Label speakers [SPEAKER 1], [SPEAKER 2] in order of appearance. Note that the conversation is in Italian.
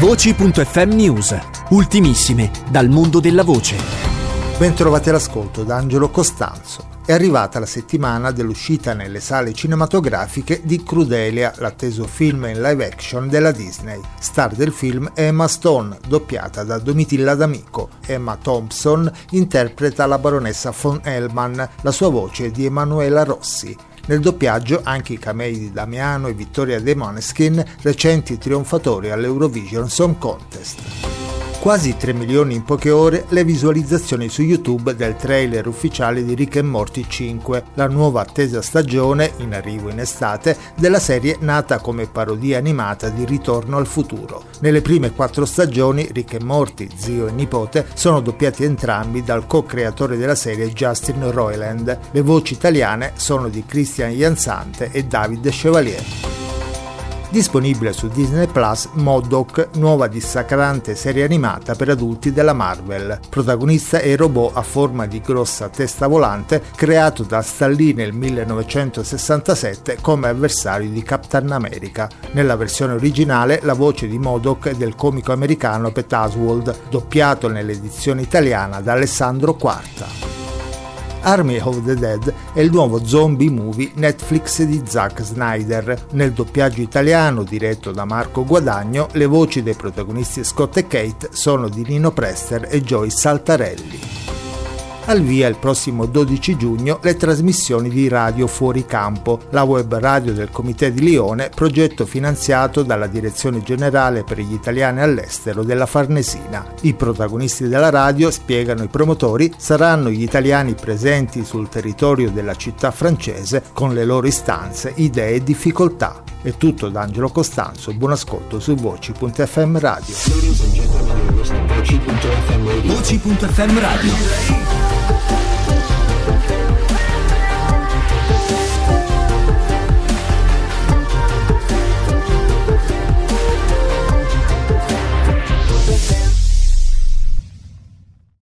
[SPEAKER 1] Voci.fm News, ultimissime dal mondo della voce.
[SPEAKER 2] Bentrovati all'ascolto da Angelo Costanzo. È arrivata la settimana dell'uscita nelle sale cinematografiche di Crudelia, l'atteso film in live action della Disney. Star del film è Emma Stone, doppiata da Domitilla D'Amico. Emma Thompson interpreta la baronessa von Hellman, la sua voce è di Emanuela Rossi. Nel doppiaggio anche i camei di Damiano e Vittoria De Moneskin, recenti trionfatori all'Eurovision Song Contest. Quasi 3 milioni in poche ore le visualizzazioni su YouTube del trailer ufficiale di Rick and Morty 5, la nuova attesa stagione, in arrivo in estate, della serie nata come parodia animata di Ritorno al futuro. Nelle prime quattro stagioni Rick and Morty, zio e nipote, sono doppiati entrambi dal co-creatore della serie Justin Roiland. Le voci italiane sono di Christian Jansante e David Chevalier. Disponibile su Disney Plus Modok, nuova dissacrante serie animata per adulti della Marvel. Protagonista è il robot a forma di grossa testa volante creato da Stan Lee nel 1967 come avversario di Captain America. Nella versione originale la voce di Modok è del comico americano Pet Oswald, doppiato nell'edizione italiana da Alessandro Quarta. Army of the Dead è il nuovo zombie movie Netflix di Zack Snyder. Nel doppiaggio italiano, diretto da Marco Guadagno, le voci dei protagonisti Scott e Kate sono di Nino Prester e Joyce Saltarelli al via il prossimo 12 giugno le trasmissioni di Radio Fuori Campo, la web radio del Comité di Lione, progetto finanziato dalla Direzione Generale per gli Italiani all'estero della Farnesina. I protagonisti della radio, spiegano i promotori, saranno gli italiani presenti sul territorio della città francese con le loro istanze, idee e difficoltà. È tutto da Angelo Costanzo, buon ascolto su Voci.fm Radio.
[SPEAKER 1] Voci.fm Radio. Thank you.